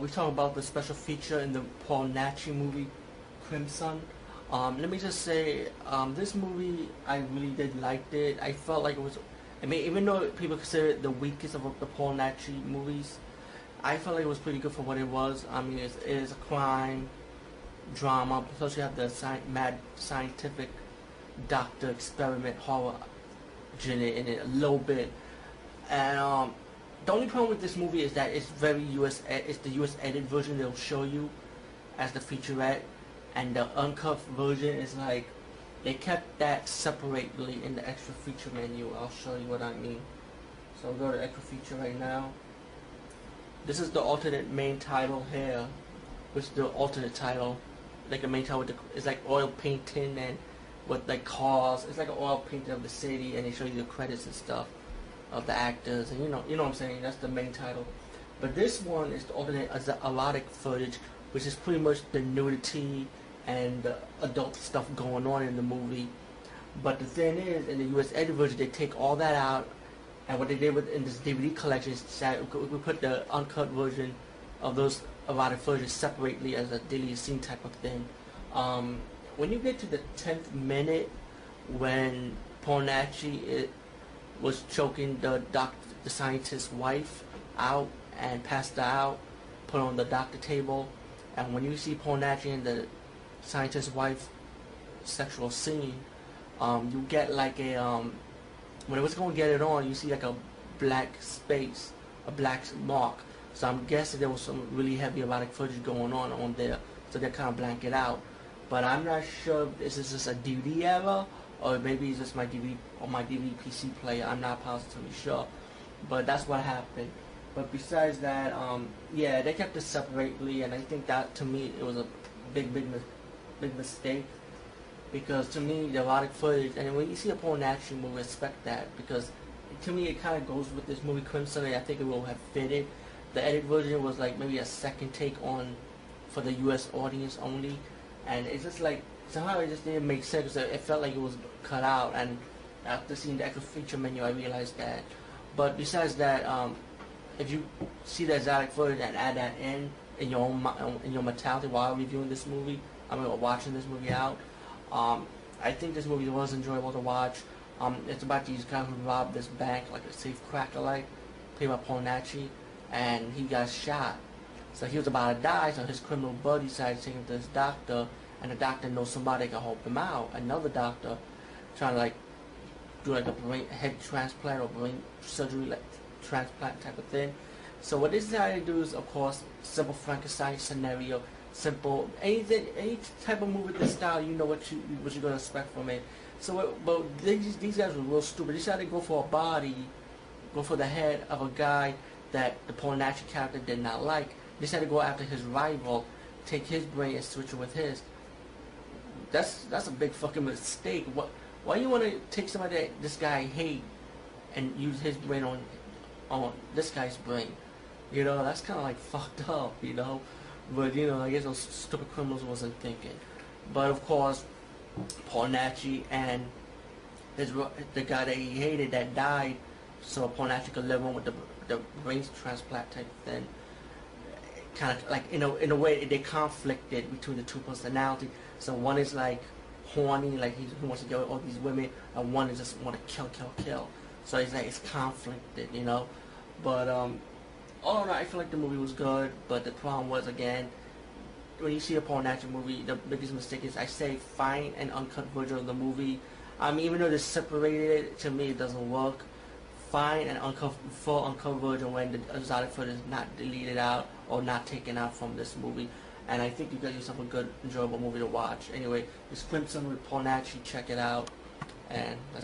we talk about the special feature in the Paul Naschy movie, Crimson. Um, let me just say, um, this movie I really did like it. I felt like it was, I mean, even though people consider it the weakest of the Paul Naschy movies, I felt like it was pretty good for what it was. I mean, it is a crime drama. Plus, you have the sci- mad scientific doctor experiment horror in it a little bit. And um, the only problem with this movie is that it's very US. Eh, it's the US edited version they'll show you as the featurette, and the uncut version is like they kept that separately in the extra feature menu. I'll show you what I mean. So I'll go to extra feature right now. This is the alternate main title here, which is the alternate title, like the main title with the, it's like oil painting and with like cars. It's like an oil painting of the city, and they show you the credits and stuff of the actors, and you know, you know what I'm saying. That's the main title. But this one is the alternate as the erotic footage, which is pretty much the nudity and the adult stuff going on in the movie. But the thing is, in the U.S. edited version, they take all that out, and what they did with in this DVD collection is that we put the uncut version of those erotic footage separately as a daily scene type of thing. Um, when you get to the tenth minute, when it, was choking the doc, the scientist's wife out and passed out, put on the doctor table, and when you see Naschy and the scientist's wife sexual scene, um, you get like a um, when it was going to get it on, you see like a black space, a black mark. So I'm guessing there was some really heavy erotic footage going on on there, so they kind of blank it out. But I'm not sure if this is just a DVD error or maybe it's just my DVD or my DVD PC player. I'm not positively sure, but that's what happened. But besides that, um, yeah, they kept it separately, and I think that to me it was a big, big, big mistake because to me the erotic footage, and when you see a porn action movie, respect that because to me it kind of goes with this movie Crimson. And I think it will have fitted. The edit version was like maybe a second take on for the U.S. audience only, and it's just like somehow it just didn't make sense. It felt like it was cut out, and after seeing the actual feature menu, I realized that. But besides that, um, if you see the exotic footage and add that in in your own in your mentality while reviewing this movie, I mean, watching this movie out, um, I think this movie was enjoyable to watch. Um, it's about these guys who robbed this bank, like a safe cracker, like played by Paul Naschy, and he got shot. So he was about to die. So his criminal buddy decided to take him to his doctor, and the doctor knows somebody can help him out. Another doctor trying to like do like a brain head transplant or brain surgery like transplant type of thing. So what they decided to do is, of course, simple Frankenstein scenario, simple anything, any type of movie this style, you know what you what you're gonna expect from it. So, but these these guys were real stupid. They decided to go for a body, go for the head of a guy that the Paul Naschy character did not like. They decided to go after his rival, take his brain and switch it with his. That's that's a big fucking mistake. What? Why you want to take somebody that this guy hate and use his brain on on this guy's brain? You know, that's kind of like fucked up. You know, but you know, I guess those stupid criminals wasn't thinking. But of course, Paul Naschy and his the guy that he hated that died, so Paul Naschy could live on with the the brain transplant type thing. Kind of like in a in a way they conflicted between the two personalities. So one is like horny, like he, wants to get with all these women, and one is just want to kill, kill, kill. So it's like it's conflicted, you know. But um, all in all, I feel like the movie was good. But the problem was again, when you see a Paul Naschy movie, the biggest mistake is I say find an uncut version of the movie. I mean, even though they're separated, to me it doesn't work. Find an uncut, full uncut version when the exotic footage is not deleted out or not taken out from this movie. And I think you got yourself a good, enjoyable movie to watch. Anyway, it's Crimson with Paul Naschy. Check it out. And